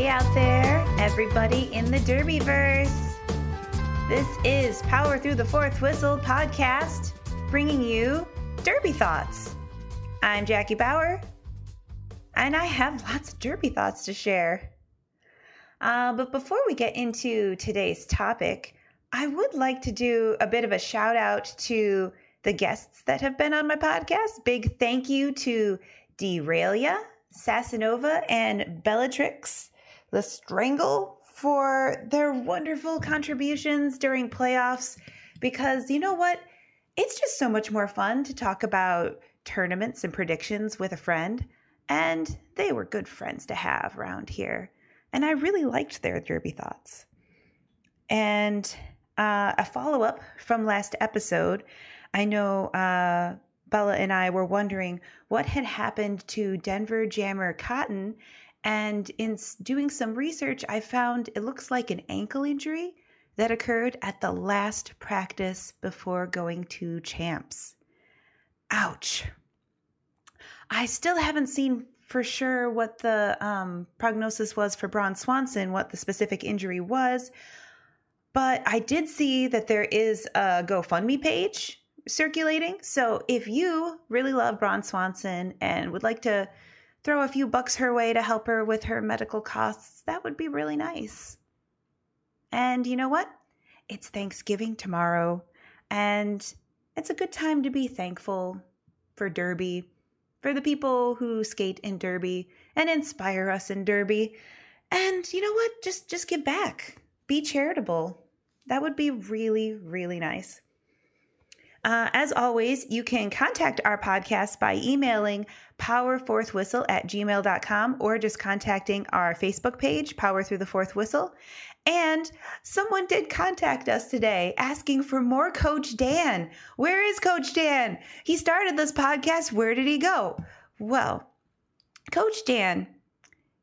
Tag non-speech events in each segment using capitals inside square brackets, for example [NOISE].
Hey out there, everybody in the Derbyverse. This is Power Through the Fourth Whistle podcast, bringing you Derby Thoughts. I'm Jackie Bauer, and I have lots of Derby thoughts to share. Uh, but before we get into today's topic, I would like to do a bit of a shout out to the guests that have been on my podcast. Big thank you to Derailia, Sassanova, and Bellatrix, the Strangle, for their wonderful contributions during playoffs. Because you know what? It's just so much more fun to talk about tournaments and predictions with a friend. And they were good friends to have around here. And I really liked their derby thoughts. And uh, a follow up from last episode, I know uh, Bella and I were wondering what had happened to Denver Jammer Cotton. And in doing some research, I found it looks like an ankle injury that occurred at the last practice before going to champs. Ouch. I still haven't seen for sure what the um, prognosis was for Brawn Swanson, what the specific injury was. But I did see that there is a GoFundMe page circulating. So if you really love Brawn Swanson and would like to throw a few bucks her way to help her with her medical costs, that would be really nice. And you know what? It's Thanksgiving tomorrow, and it's a good time to be thankful for Derby for the people who skate in Derby and inspire us in Derby. And you know what? Just just give back. Be charitable. That would be really, really nice. Uh, as always, you can contact our podcast by emailing powerfourthwhistle at gmail.com or just contacting our Facebook page, Power Through the Fourth Whistle. And someone did contact us today asking for more Coach Dan. Where is Coach Dan? He started this podcast. Where did he go? Well, Coach Dan,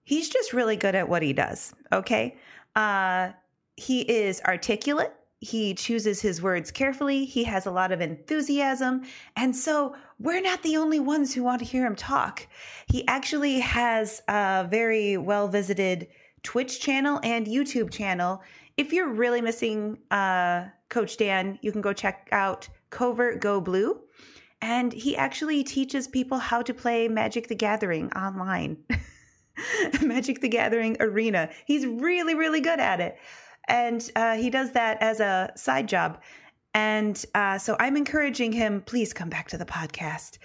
he's just really good at what he does. Okay. Uh, he is articulate. He chooses his words carefully. He has a lot of enthusiasm. And so we're not the only ones who want to hear him talk. He actually has a very well visited Twitch channel and YouTube channel. If you're really missing uh, Coach Dan, you can go check out Covert Go Blue. And he actually teaches people how to play Magic the Gathering online. [LAUGHS] Magic the Gathering Arena. He's really, really good at it. And uh, he does that as a side job. And uh, so I'm encouraging him, please come back to the podcast.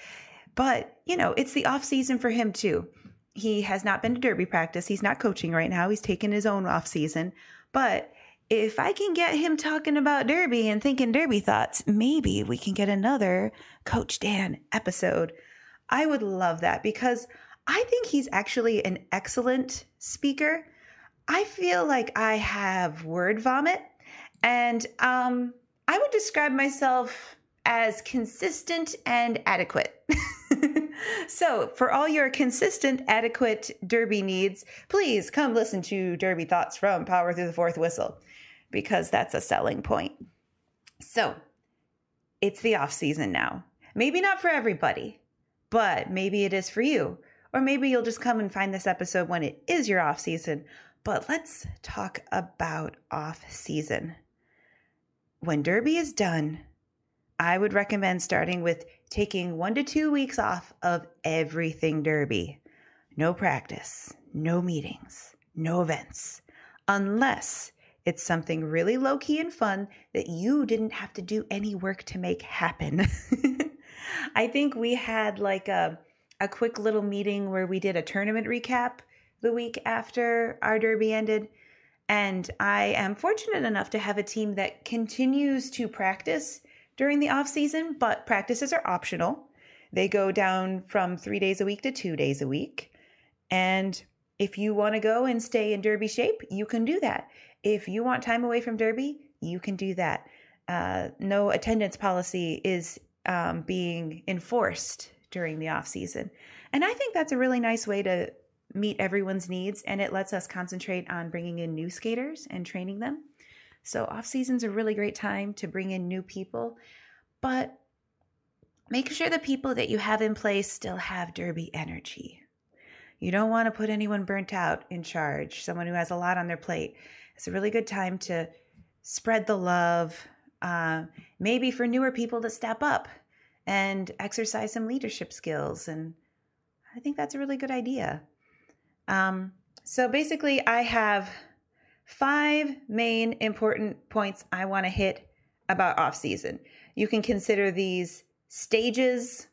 But, you know, it's the off season for him too. He has not been to derby practice. He's not coaching right now. He's taking his own off season. But if I can get him talking about derby and thinking derby thoughts, maybe we can get another Coach Dan episode. I would love that because I think he's actually an excellent speaker. I feel like I have word vomit and um, I would describe myself as consistent and adequate. [LAUGHS] so, for all your consistent, adequate Derby needs, please come listen to Derby Thoughts from Power Through the Fourth Whistle because that's a selling point. So, it's the off season now. Maybe not for everybody, but maybe it is for you. Or maybe you'll just come and find this episode when it is your off season. But let's talk about off season. When Derby is done, I would recommend starting with taking one to two weeks off of everything derby. No practice, no meetings, no events, unless it's something really low key and fun that you didn't have to do any work to make happen. [LAUGHS] I think we had like a, a quick little meeting where we did a tournament recap the week after our derby ended. And I am fortunate enough to have a team that continues to practice during the off season, but practices are optional. They go down from three days a week to two days a week. And if you want to go and stay in Derby shape, you can do that. If you want time away from Derby, you can do that. Uh, no attendance policy is um, being enforced during the off season, and I think that's a really nice way to meet everyone's needs, and it lets us concentrate on bringing in new skaters and training them. So, off season's a really great time to bring in new people, but make sure the people that you have in place still have derby energy. You don't want to put anyone burnt out in charge, someone who has a lot on their plate. It's a really good time to spread the love, uh, maybe for newer people to step up and exercise some leadership skills. And I think that's a really good idea. Um, so basically, I have five main important points I want to hit about off season. You can consider these stages.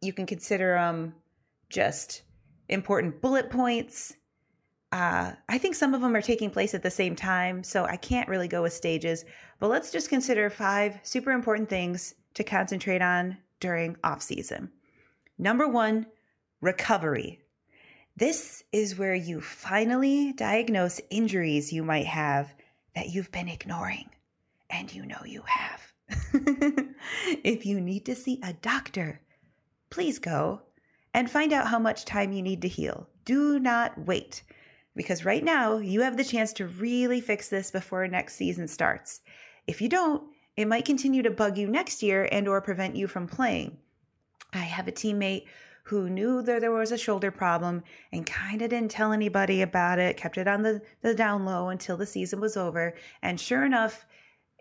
You can consider them just important bullet points. Uh, I think some of them are taking place at the same time, so I can't really go with stages. But let's just consider five super important things to concentrate on during off season. Number one, recovery. This is where you finally diagnose injuries you might have that you've been ignoring, and you know you have. [LAUGHS] if you need to see a doctor, please go and find out how much time you need to heal. Do not wait because right now you have the chance to really fix this before next season starts. If you don't, it might continue to bug you next year and or prevent you from playing. I have a teammate who knew that there was a shoulder problem and kind of didn't tell anybody about it, kept it on the, the down low until the season was over. And sure enough,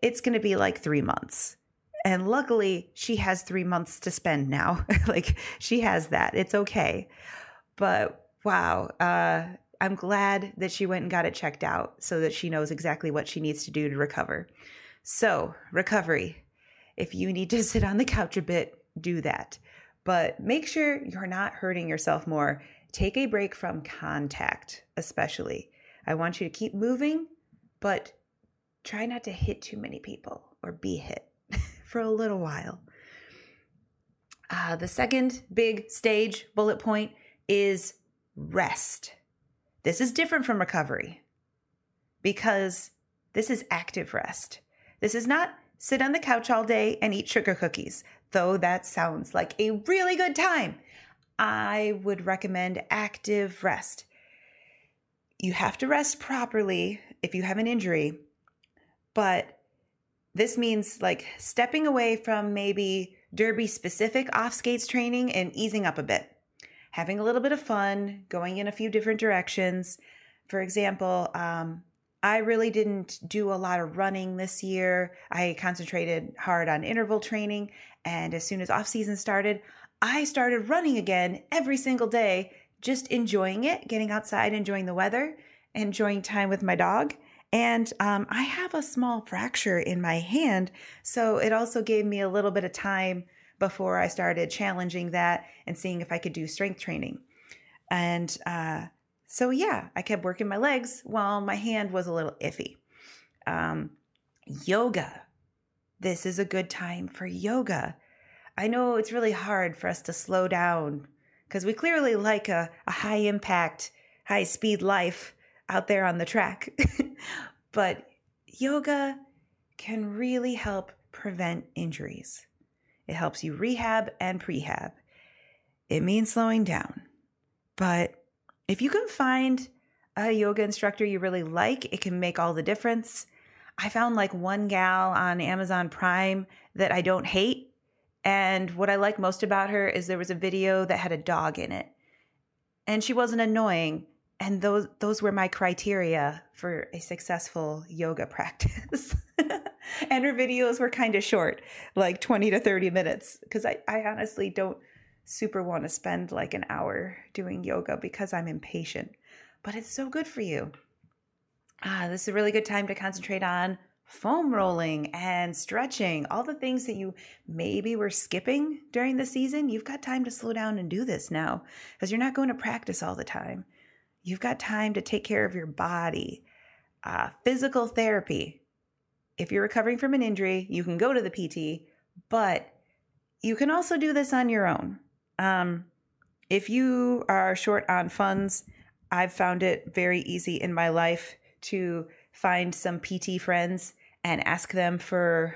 it's going to be like three months. And luckily, she has three months to spend now. [LAUGHS] like she has that. It's okay. But wow, uh, I'm glad that she went and got it checked out so that she knows exactly what she needs to do to recover. So, recovery. If you need to [LAUGHS] sit on the couch a bit, do that but make sure you're not hurting yourself more. Take a break from contact, especially. I want you to keep moving, but try not to hit too many people or be hit [LAUGHS] for a little while. Uh, the second big stage bullet point is rest. This is different from recovery because this is active rest. This is not sit on the couch all day and eat sugar cookies though that sounds like a really good time, I would recommend active rest. You have to rest properly if you have an injury, but this means like stepping away from maybe derby specific off skates training and easing up a bit, having a little bit of fun, going in a few different directions. For example, um, I really didn't do a lot of running this year. I concentrated hard on interval training. And as soon as off season started, I started running again every single day, just enjoying it, getting outside, enjoying the weather, enjoying time with my dog. And um, I have a small fracture in my hand. So it also gave me a little bit of time before I started challenging that and seeing if I could do strength training. And uh, so, yeah, I kept working my legs while my hand was a little iffy. Um, yoga. This is a good time for yoga. I know it's really hard for us to slow down because we clearly like a, a high impact, high speed life out there on the track. [LAUGHS] but yoga can really help prevent injuries. It helps you rehab and prehab. It means slowing down, but if you can find a yoga instructor you really like, it can make all the difference. I found like one gal on Amazon Prime that I don't hate. And what I like most about her is there was a video that had a dog in it. And she wasn't annoying. And those those were my criteria for a successful yoga practice. [LAUGHS] and her videos were kind of short, like 20 to 30 minutes. Because I, I honestly don't super want to spend like an hour doing yoga because I'm impatient, but it's so good for you. Ah, this is a really good time to concentrate on foam rolling and stretching, all the things that you maybe were skipping during the season. You've got time to slow down and do this now because you're not going to practice all the time. You've got time to take care of your body. Uh, physical therapy. If you're recovering from an injury, you can go to the PT, but you can also do this on your own. Um, if you are short on funds, I've found it very easy in my life to find some PT friends and ask them for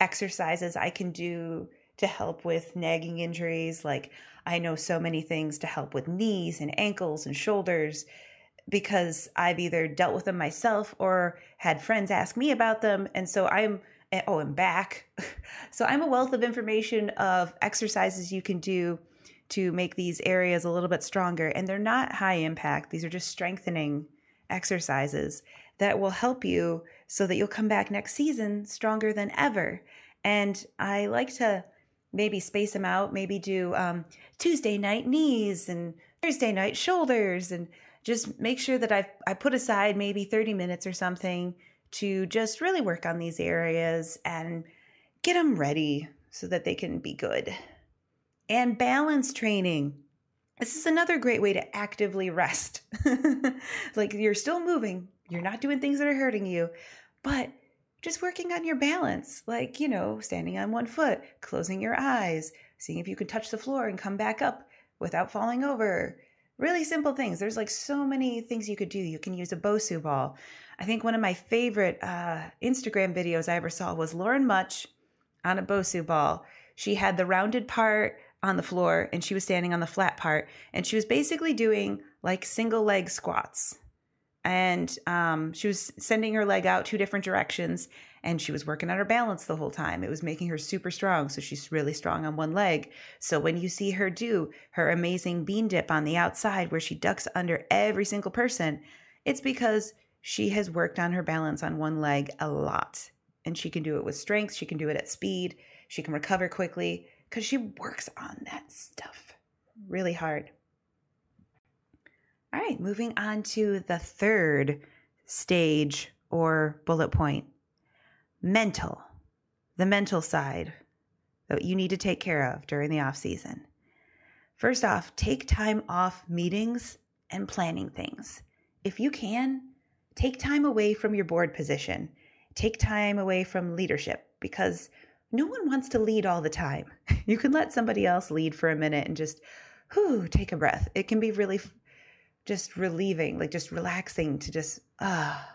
exercises I can do to help with nagging injuries. Like, I know so many things to help with knees and ankles and shoulders because I've either dealt with them myself or had friends ask me about them. And so I'm oh, and back. [LAUGHS] so I'm a wealth of information of exercises you can do to make these areas a little bit stronger. And they're not high impact, these are just strengthening exercises that will help you so that you'll come back next season stronger than ever. And I like to maybe space them out, maybe do um, Tuesday night knees and Thursday night shoulders, and just make sure that I've I put aside maybe 30 minutes or something to just really work on these areas and get them ready so that they can be good. And balance training. This is another great way to actively rest. [LAUGHS] like you're still moving, you're not doing things that are hurting you, but just working on your balance, like, you know, standing on one foot, closing your eyes, seeing if you can touch the floor and come back up without falling over. Really simple things. There's like so many things you could do. You can use a Bosu ball. I think one of my favorite uh, Instagram videos I ever saw was Loren Mutch on a Bosu ball. She had the rounded part on the floor and she was standing on the flat part and she was basically doing like single leg squats and um, she was sending her leg out two different directions and she was working on her balance the whole time. It was making her super strong so she's really strong on one leg. So when you see her do her amazing bean dip on the outside where she ducks under every single person it's because she has worked on her balance on one leg a lot. And she can do it with strength she can do it at speed she can recover quickly because she works on that stuff really hard. All right, moving on to the third stage or bullet point mental, the mental side that you need to take care of during the off season. First off, take time off meetings and planning things. If you can, take time away from your board position. Take time away from leadership because no one wants to lead all the time. [LAUGHS] You can let somebody else lead for a minute and just, whew, take a breath. It can be really just relieving, like just relaxing to just, ah.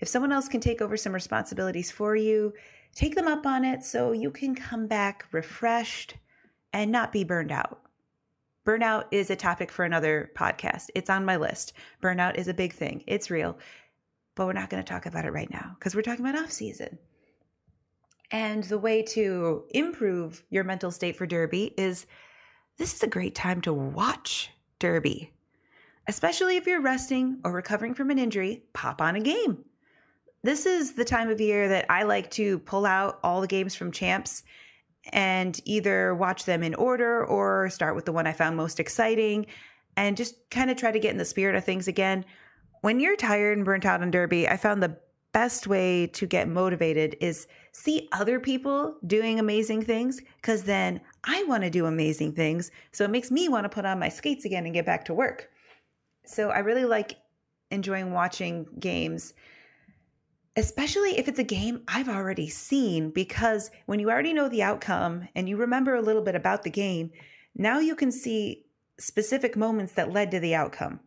If someone else can take over some responsibilities for you, take them up on it so you can come back refreshed and not be burned out. Burnout is a topic for another podcast. It's on my list. Burnout is a big thing, it's real, but we're not going to talk about it right now because we're talking about off season. And the way to improve your mental state for Derby is this is a great time to watch Derby. Especially if you're resting or recovering from an injury, pop on a game. This is the time of year that I like to pull out all the games from champs and either watch them in order or start with the one I found most exciting and just kind of try to get in the spirit of things again. When you're tired and burnt out on Derby, I found the best way to get motivated is see other people doing amazing things because then I want to do amazing things. So it makes me want to put on my skates again and get back to work. So I really like enjoying watching games, especially if it's a game I've already seen, because when you already know the outcome and you remember a little bit about the game, now you can see specific moments that led to the outcome.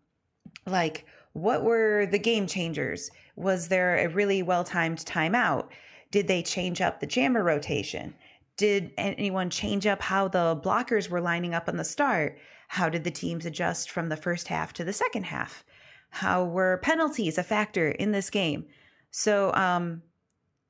Like, what were the game changers? Was there a really well timed timeout? Did they change up the jammer rotation? Did anyone change up how the blockers were lining up on the start? How did the teams adjust from the first half to the second half? How were penalties a factor in this game? So, um,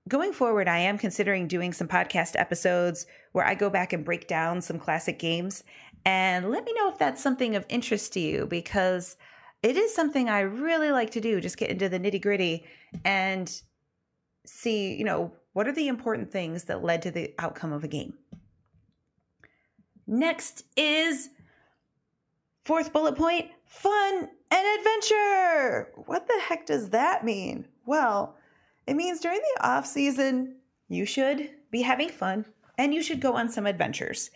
going forward, I am considering doing some podcast episodes where I go back and break down some classic games. And let me know if that's something of interest to you because it is something I really like to do. Just get into the nitty gritty and see, you know, what are the important things that led to the outcome of a game. Next is Fourth bullet point fun and adventure. What the heck does that mean? Well, it means during the off season, you should be having fun and you should go on some adventures.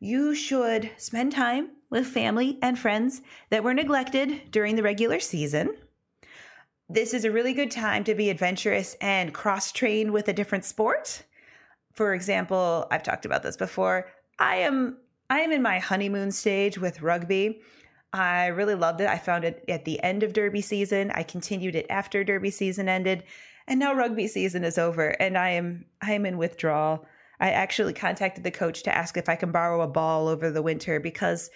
You should spend time with family and friends that were neglected during the regular season. This is a really good time to be adventurous and cross train with a different sport. For example, I've talked about this before. I am I am in my honeymoon stage with rugby. I really loved it. I found it at the end of Derby season. I continued it after Derby season ended, and now rugby season is over, and I am I am in withdrawal. I actually contacted the coach to ask if I can borrow a ball over the winter because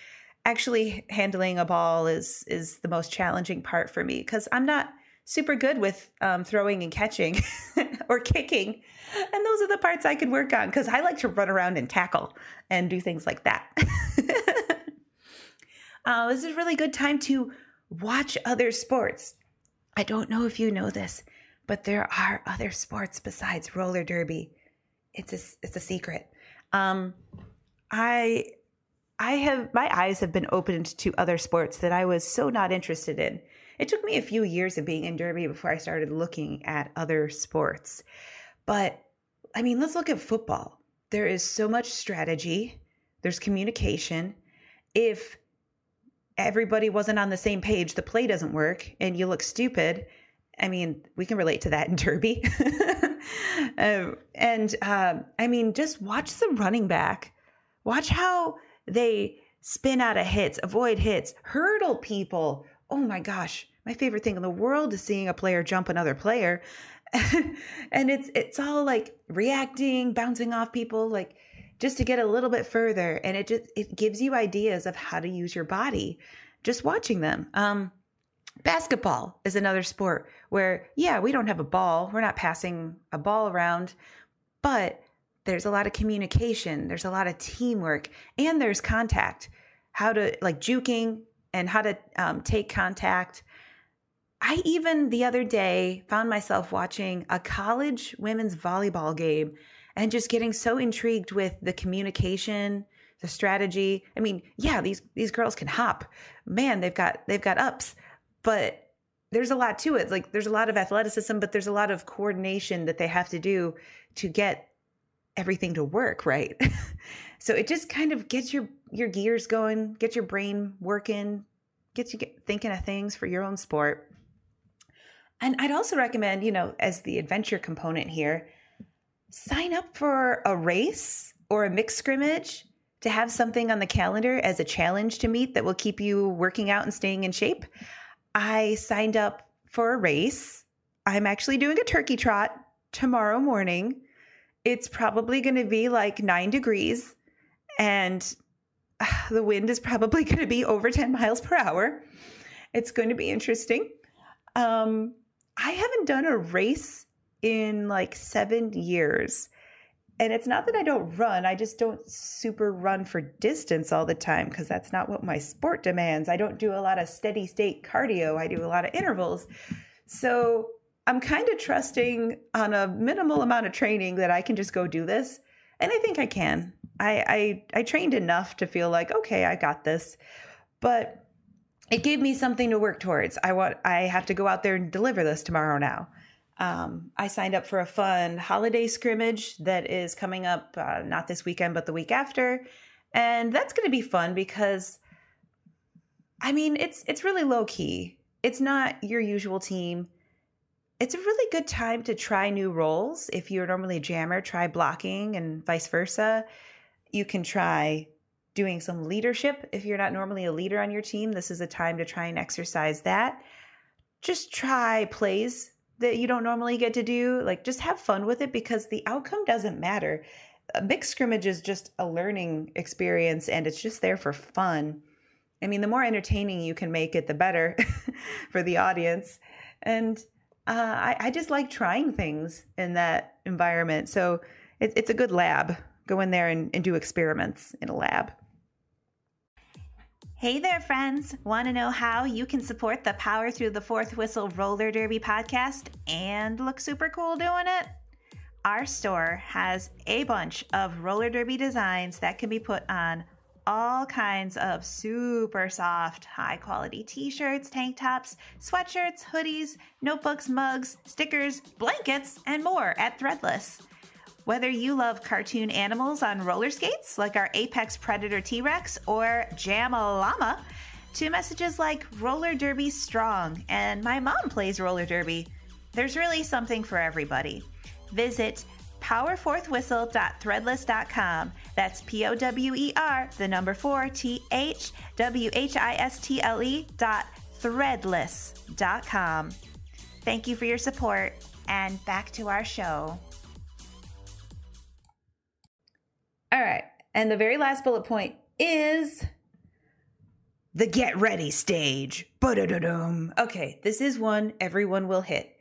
actually handling a ball is is the most challenging part for me because I'm not super good with um, throwing and catching [LAUGHS] or kicking. And those are the parts I could work on because I like to run around and tackle and do things like that. [LAUGHS] Uh, this is a really good time to watch other sports. I don't know if you know this, but there are other sports besides roller derby. It's a it's a secret. Um, I I have my eyes have been opened to other sports that I was so not interested in. It took me a few years of being in derby before I started looking at other sports. But I mean, let's look at football. There is so much strategy, there's communication. If everybody wasn't on the same page, the play doesn't work and you look stupid. I mean, we can relate to that in Derby. [LAUGHS] um, and um, I mean, just watch the running back. Watch how they spin out of hits, avoid hits, hurdle people. Oh my gosh, my favorite thing in the world is seeing a player jump another player. [LAUGHS] and it's it's all like reacting, bouncing off people, like just to get a little bit further. And it just it gives you ideas of how to use your body just watching them. Um, basketball is another sport where, yeah, we don't have a ball. We're not passing a ball around, but there's a lot of communication, there's a lot of teamwork, and there's contact. How to like juking and how to um, take contact. I even the other day found myself watching a college women's volleyball game and just getting so intrigued with the communication, the strategy. I mean, yeah, these these girls can hop. Man, they've got they've got ups, but there's a lot to it. Like there's a lot of athleticism, but there's a lot of coordination that they have to do to get everything to work right. [LAUGHS] so it just kind of gets your your gears going, gets your brain working, gets you get, thinking of things for your own sport. And I'd also recommend, you know, as the adventure component here, sign up for a race or a mixed scrimmage to have something on the calendar as a challenge to meet that will keep you working out and staying in shape. I signed up for a race. I'm actually doing a turkey trot tomorrow morning. It's probably going to be like nine degrees, and [SIGHS] the wind is probably going to be over 10 miles per hour. It's going to be interesting. Um, I haven't done a race in like seven years. And it's not that I don't run, I just don't super run for distance all the time because that's not what my sport demands. I don't do a lot of steady state cardio, I do a lot of intervals. So I'm kind of trusting on a minimal amount of training that I can just go do this. And I think I can. I, I, I trained enough to feel like, okay, I got this. But it gave me something to work towards. I want I have to go out there and deliver this tomorrow now. Um, I signed up for a fun holiday scrimmage that is coming up uh, not this weekend, but the week after, and that's going to be fun because, I mean, it's it's really low key. It's not your usual team. It's a really good time to try new roles. If you're normally a jammer, try blocking and vice versa. You can try doing some leadership. If you're not normally a leader on your team, this is a time to try and exercise that. Just try plays that you don't normally get to do. Like, just have fun with it because the outcome doesn't matter. A mixed scrimmage is just a learning experience and it's just there for fun. I mean, the more entertaining you can make it, the better [LAUGHS] for the audience. And uh, I, I, just like trying things in that environment. So it, it's a good lab. Go in there and, and do experiments in a lab. Hey there, friends! Want to know how you can support the Power Through the Fourth Whistle Roller Derby podcast and look super cool doing it? Our store has a bunch of roller derby designs that can be put on all kinds of super soft, high quality t shirts, tank tops, sweatshirts, hoodies, notebooks, mugs, stickers, blankets, and more at Threadless. Whether you love cartoon animals on roller skates, like our Apex Predator T Rex or Jam-A-Llama, to messages like roller derby strong and my mom plays roller derby, there's really something for everybody. Visit powerfourthwhistle.threadless.com. That's P O W E R, the number four, T H W H I S T L E dot threadless.com. Thank you for your support, and back to our show. All right. And the very last bullet point is the get ready stage. Ba-da-da-dum. Okay, this is one everyone will hit,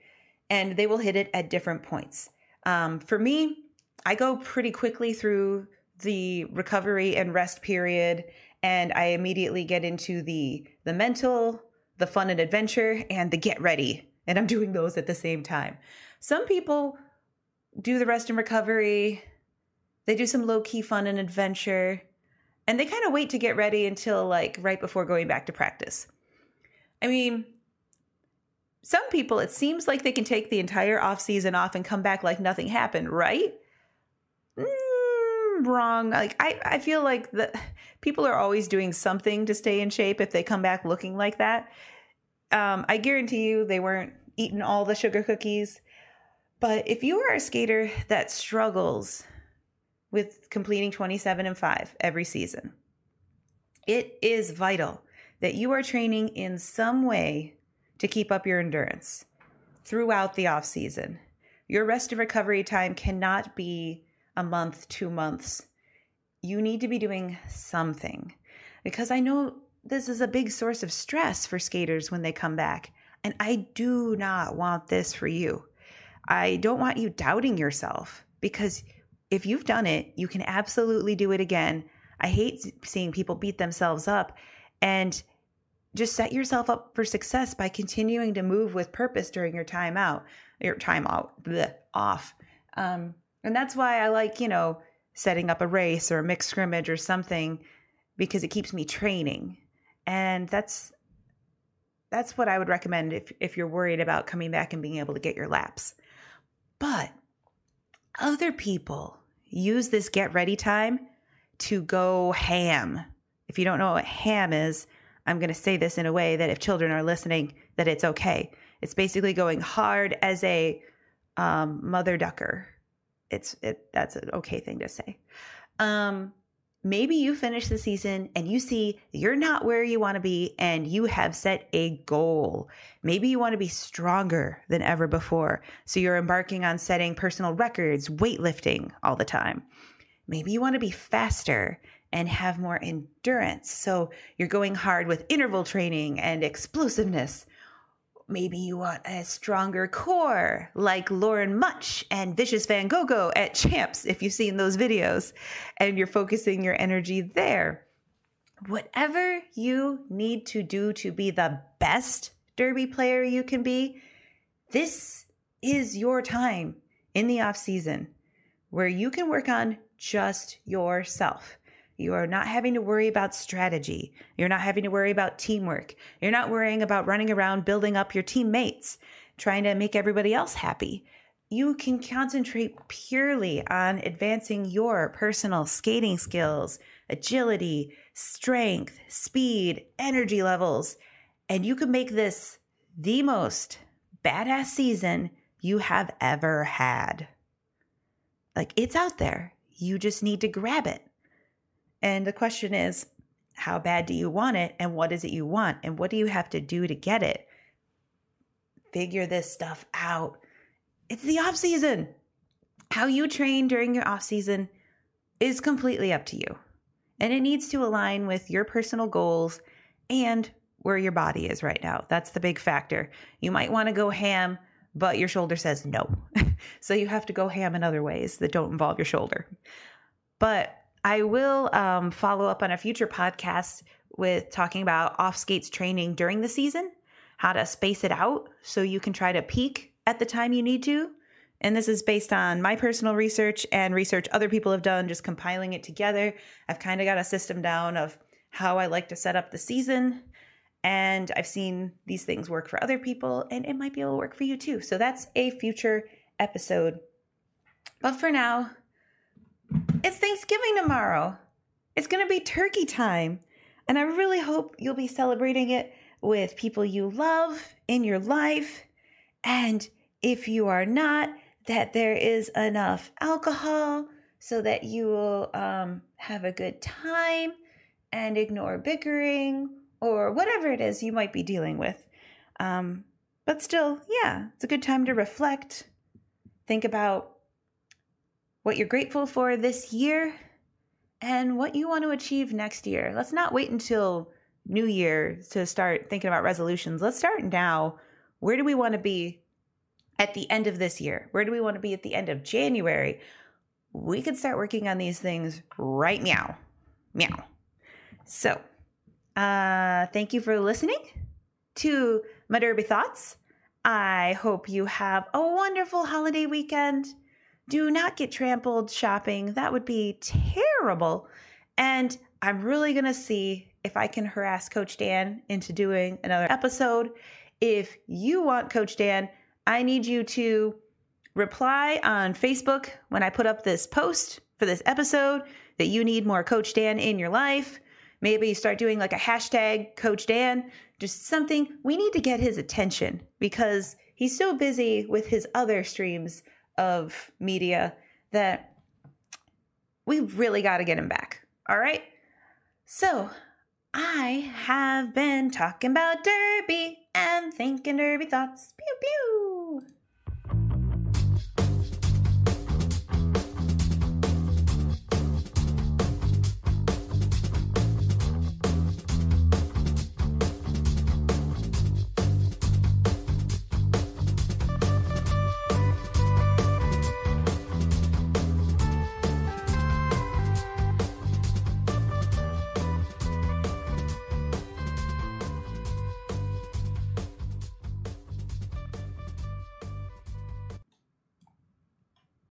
and they will hit it at different points. Um, for me, I go pretty quickly through the recovery and rest period, and I immediately get into the the mental, the fun and adventure, and the get ready. And I'm doing those at the same time. Some people do the rest and recovery. They do some low key fun and adventure, and they kind of wait to get ready until like right before going back to practice. I mean, some people it seems like they can take the entire off season off and come back like nothing happened, right? Mm, wrong. Like I, I feel like the people are always doing something to stay in shape if they come back looking like that. Um, I guarantee you they weren't eating all the sugar cookies. But if you are a skater that struggles with completing 27 and 5 every season, it is vital that you are training in some way to keep up your endurance throughout the off season. Your rest and recovery time cannot be a month, two months. You need to be doing something because I know this is a big source of stress for skaters when they come back. And I do not want this for you. I don't want you doubting yourself because if you've done it, you can absolutely do it again. I hate seeing people beat themselves up and just set yourself up for success by continuing to move with purpose during your time out, your time out, bleh, off. Um, and that's why I like, you know, setting up a race or a mixed scrimmage or something because it keeps me training. And that's that's what I would recommend if if you're worried about coming back and being able to get your laps. But other people use this get ready time to go ham. If you don't know what ham is, I'm going to say this in a way that if children are listening, that it's okay. It's basically going hard as a um, mother ducker. It's it that's an okay thing to say. Um, maybe you finish the season and you see you're not where you want to be and you have set a goal. Maybe you want to be stronger than ever before. So you're embarking on setting personal records, weightlifting all the time. Maybe you want to be faster and have more endurance. So you're going hard with interval training and explosiveness. Maybe you want a stronger core like Loren Mutch and Vicious Van Gogh at Champs, if you've seen those videos, and you're focusing your energy there. Whatever you need to do to be the best derby player you can be, this is your time in the off season where you can work on just yourself. You are not having to worry about strategy. You're not having to worry about teamwork. You're not worrying about running around building up your teammates, trying to make everybody else happy. You can concentrate purely on advancing your personal skating skills, agility, strength, speed, energy levels, and you can make this the most badass season you have ever had. Like it's out there. You just need to grab it. And the question is, how bad do you want it? And what is it you want? And what do you have to do to get it? Figure this stuff out. It's the off season. How you train during your off season is completely up to you. And it needs to align with your personal goals and where your body is right now. That's the big factor. You might want to go ham, but your shoulder says no. [LAUGHS] so you have to go ham in other ways that don't involve your shoulder. But I will um, follow up on a future podcast with talking about off skates training during the season, how to space it out so you can try to peak at the time you need to. And this is based on my personal research and research other people have done, just compiling it together. I've kind of got a system down of how I like to set up the season. And I've seen these things work for other people, and it might be able to work for you too. So that's a future episode. But for now, it's Thanksgiving tomorrow. It's going to be turkey time. And I really hope you'll be celebrating it with people you love in your life. And if you are not, that there is enough alcohol so that you will um, have a good time and ignore bickering or whatever it is you might be dealing with. Um, but still, yeah, it's a good time to reflect, think about what you're grateful for this year, and what you want to achieve next year. Let's not wait until New Year to start thinking about resolutions. Let's start now. Where do we want to be at the end of this year? Where do we want to be at the end of January? We could start working on these things right meow. Meow. So, uh, thank you for listening to my Derby Thoughts. I hope you have a wonderful holiday weekend. Do not get trampled shopping. That would be terrible. And I'm really going to see if I can harass Coach Dan into doing another episode. If you want Coach Dan, I need you to reply on Facebook when I put up this post for this episode that you need more Coach Dan in your life. Maybe you start doing like a hashtag Coach Dan, just something. We need to get his attention because he's so busy with his other streams of media that we really got to get him back. All right. So I have been talking about Derby and thinking Derby thoughts. Pew pew.